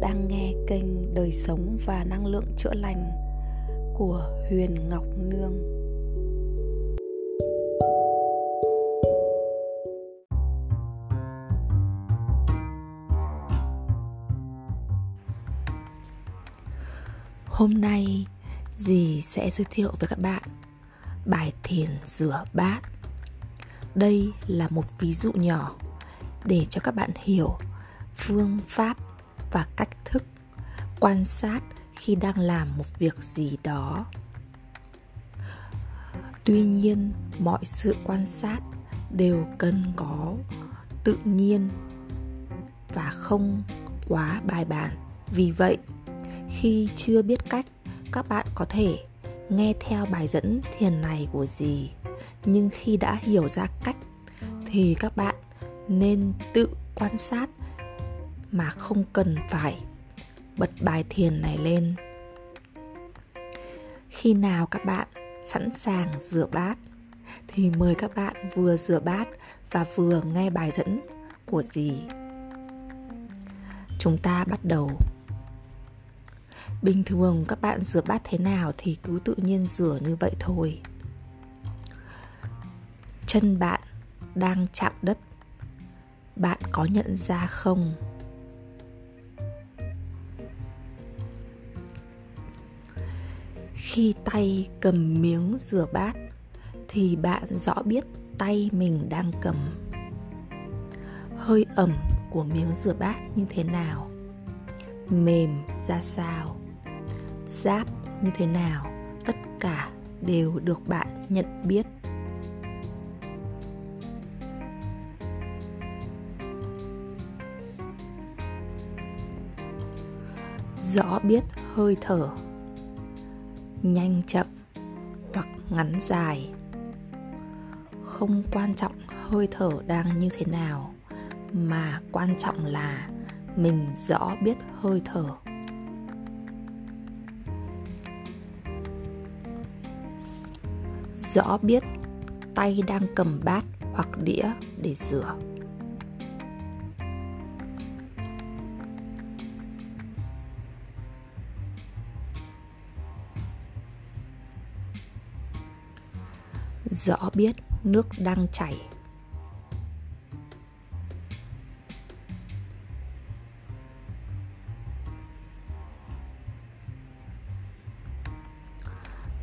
đang nghe kênh Đời sống và năng lượng chữa lành của Huyền Ngọc Nương. Hôm nay, dì sẽ giới thiệu với các bạn bài thiền rửa bát. Đây là một ví dụ nhỏ để cho các bạn hiểu phương pháp và cách thức quan sát khi đang làm một việc gì đó. Tuy nhiên, mọi sự quan sát đều cần có tự nhiên và không quá bài bản. Vì vậy, khi chưa biết cách, các bạn có thể nghe theo bài dẫn thiền này của gì nhưng khi đã hiểu ra cách, thì các bạn nên tự quan sát mà không cần phải. Bật bài thiền này lên. Khi nào các bạn sẵn sàng rửa bát, thì mời các bạn vừa rửa bát và vừa nghe bài dẫn của dì. Chúng ta bắt đầu. Bình thường các bạn rửa bát thế nào thì cứ tự nhiên rửa như vậy thôi. Chân bạn đang chạm đất. Bạn có nhận ra không? Khi tay cầm miếng rửa bát, thì bạn rõ biết tay mình đang cầm. Hơi ẩm của miếng rửa bát như thế nào? Mềm ra sao? Giáp như thế nào? Tất cả đều được bạn nhận biết. Rõ biết hơi thở nhanh chậm hoặc ngắn dài. Không quan trọng hơi thở đang như thế nào, mà quan trọng là mình rõ biết hơi thở. Rõ biết tay đang cầm bát hoặc đĩa để rửa. Rõ biết nước đang chảy.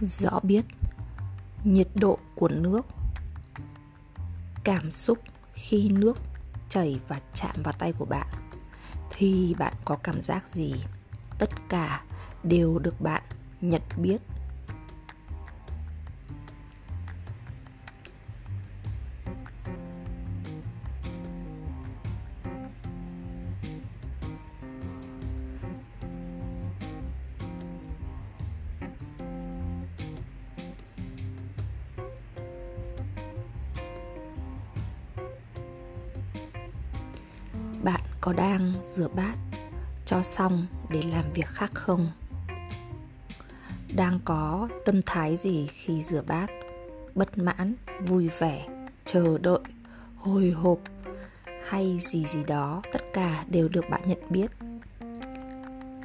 Rõ biết nhiệt độ của nước, cảm xúc khi nước chảy và chạm vào tay của bạn, thì bạn có cảm giác gì? Tất cả đều được bạn nhận biết. Có đang rửa bát, cho xong để làm việc khác không? Đang có tâm thái gì khi rửa bát? Bất mãn, vui vẻ, chờ đợi, hồi hộp hay gì gì đó, tất cả đều được bạn nhận biết.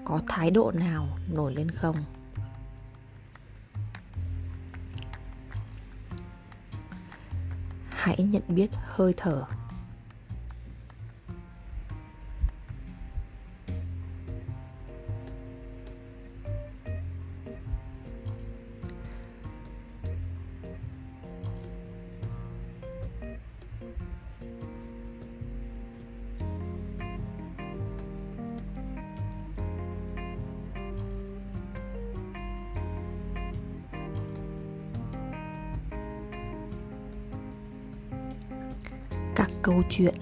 Có thái độ nào nổi lên không? Hãy nhận biết hơi thở. Câu chuyện,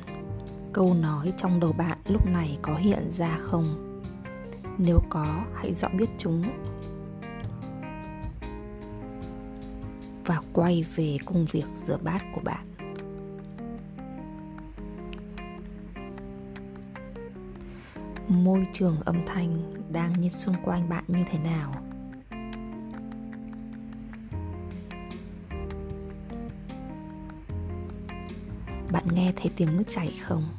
câu nói trong đầu bạn lúc này có hiện ra không? Nếu có, hãy rõ biết chúng và quay về công việc rửa bát của bạn. Môi trường âm thanh đang nhích xung quanh bạn như thế nào? bạn nghe thấy tiếng nước chảy không?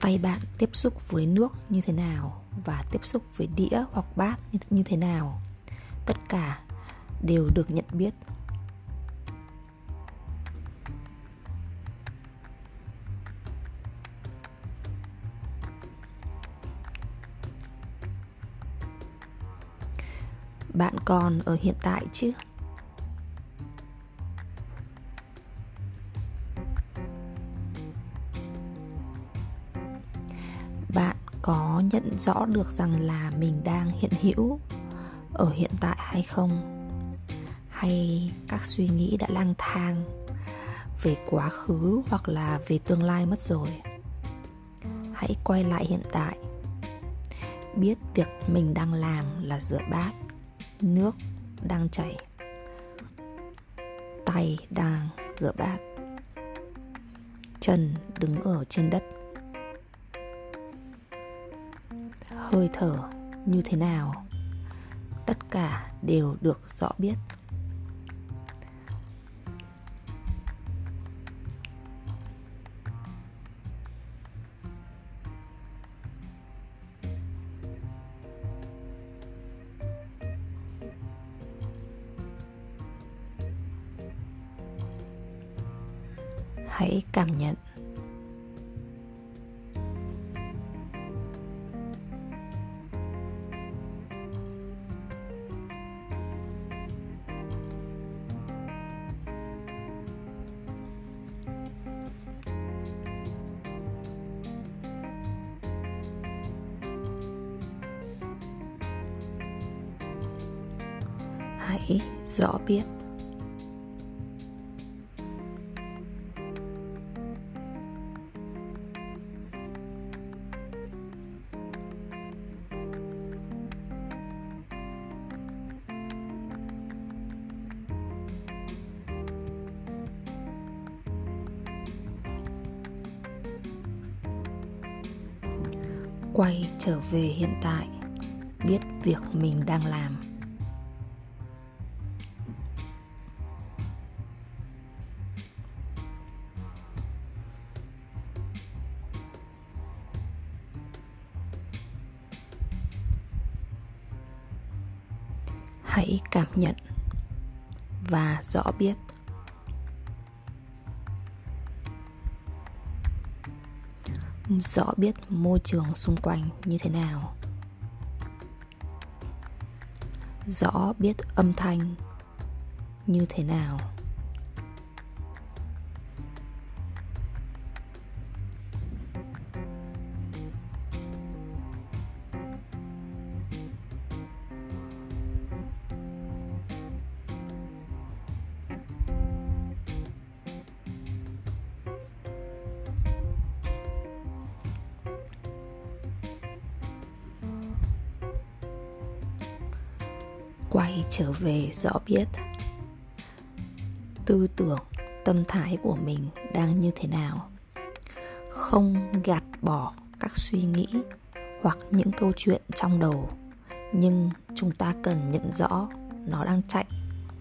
Tay bạn tiếp xúc với nước như thế nào và tiếp xúc với đĩa hoặc bát như thế nào? Tất cả đều được nhận biết. Bạn còn ở hiện tại chứ? Bạn có nhận rõ được rằng là mình đang hiện hữu ở hiện tại hay không? Hay các suy nghĩ đã lang thang về quá khứ hoặc là về tương lai mất rồi? Hãy quay lại hiện tại. Biết việc mình đang làm là rửa bát nước đang chảy. Tay đang rửa bát. Chân đứng ở trên đất. Hơi thở như thế nào? Tất cả đều được rõ biết. Hãy cảm nhận. Hãy rõ biết. Quay trở về hiện tại, biết việc mình đang làm. Hãy cảm nhận và rõ biết rõ biết môi trường xung quanh như thế nào. Rõ biết âm thanh như thế nào. Quay trở về rõ biết tư tưởng, tâm thái của mình đang như thế nào. Không gạt bỏ các suy nghĩ hoặc những câu chuyện trong đầu, nhưng chúng ta cần nhận rõ nó đang chạy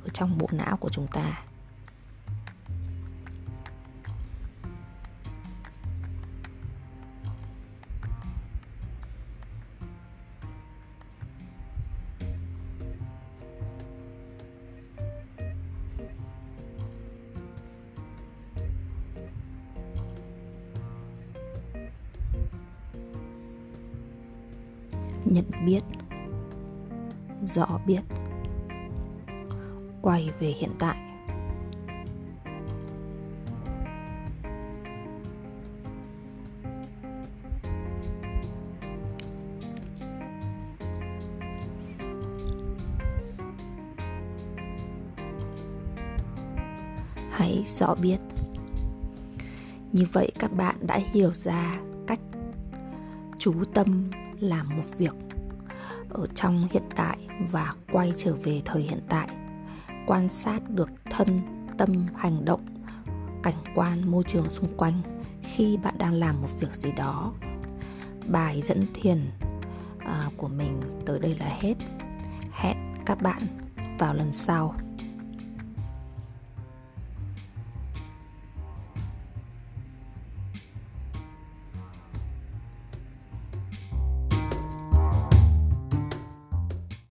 ở trong bộ não của chúng ta. Nhận biết, rõ biết, quay về hiện tại. Hãy rõ biết. Như vậy các bạn đã hiểu ra cách chú tâm làm một việc ở trong hiện tại và quay trở về thời hiện tại. Quan sát được thân, tâm, hành động, cảnh quan môi trường xung quanh khi bạn đang làm một việc gì đó. Bài dẫn thiền à, của mình tới đây là hết. Hẹn các bạn vào lần sau.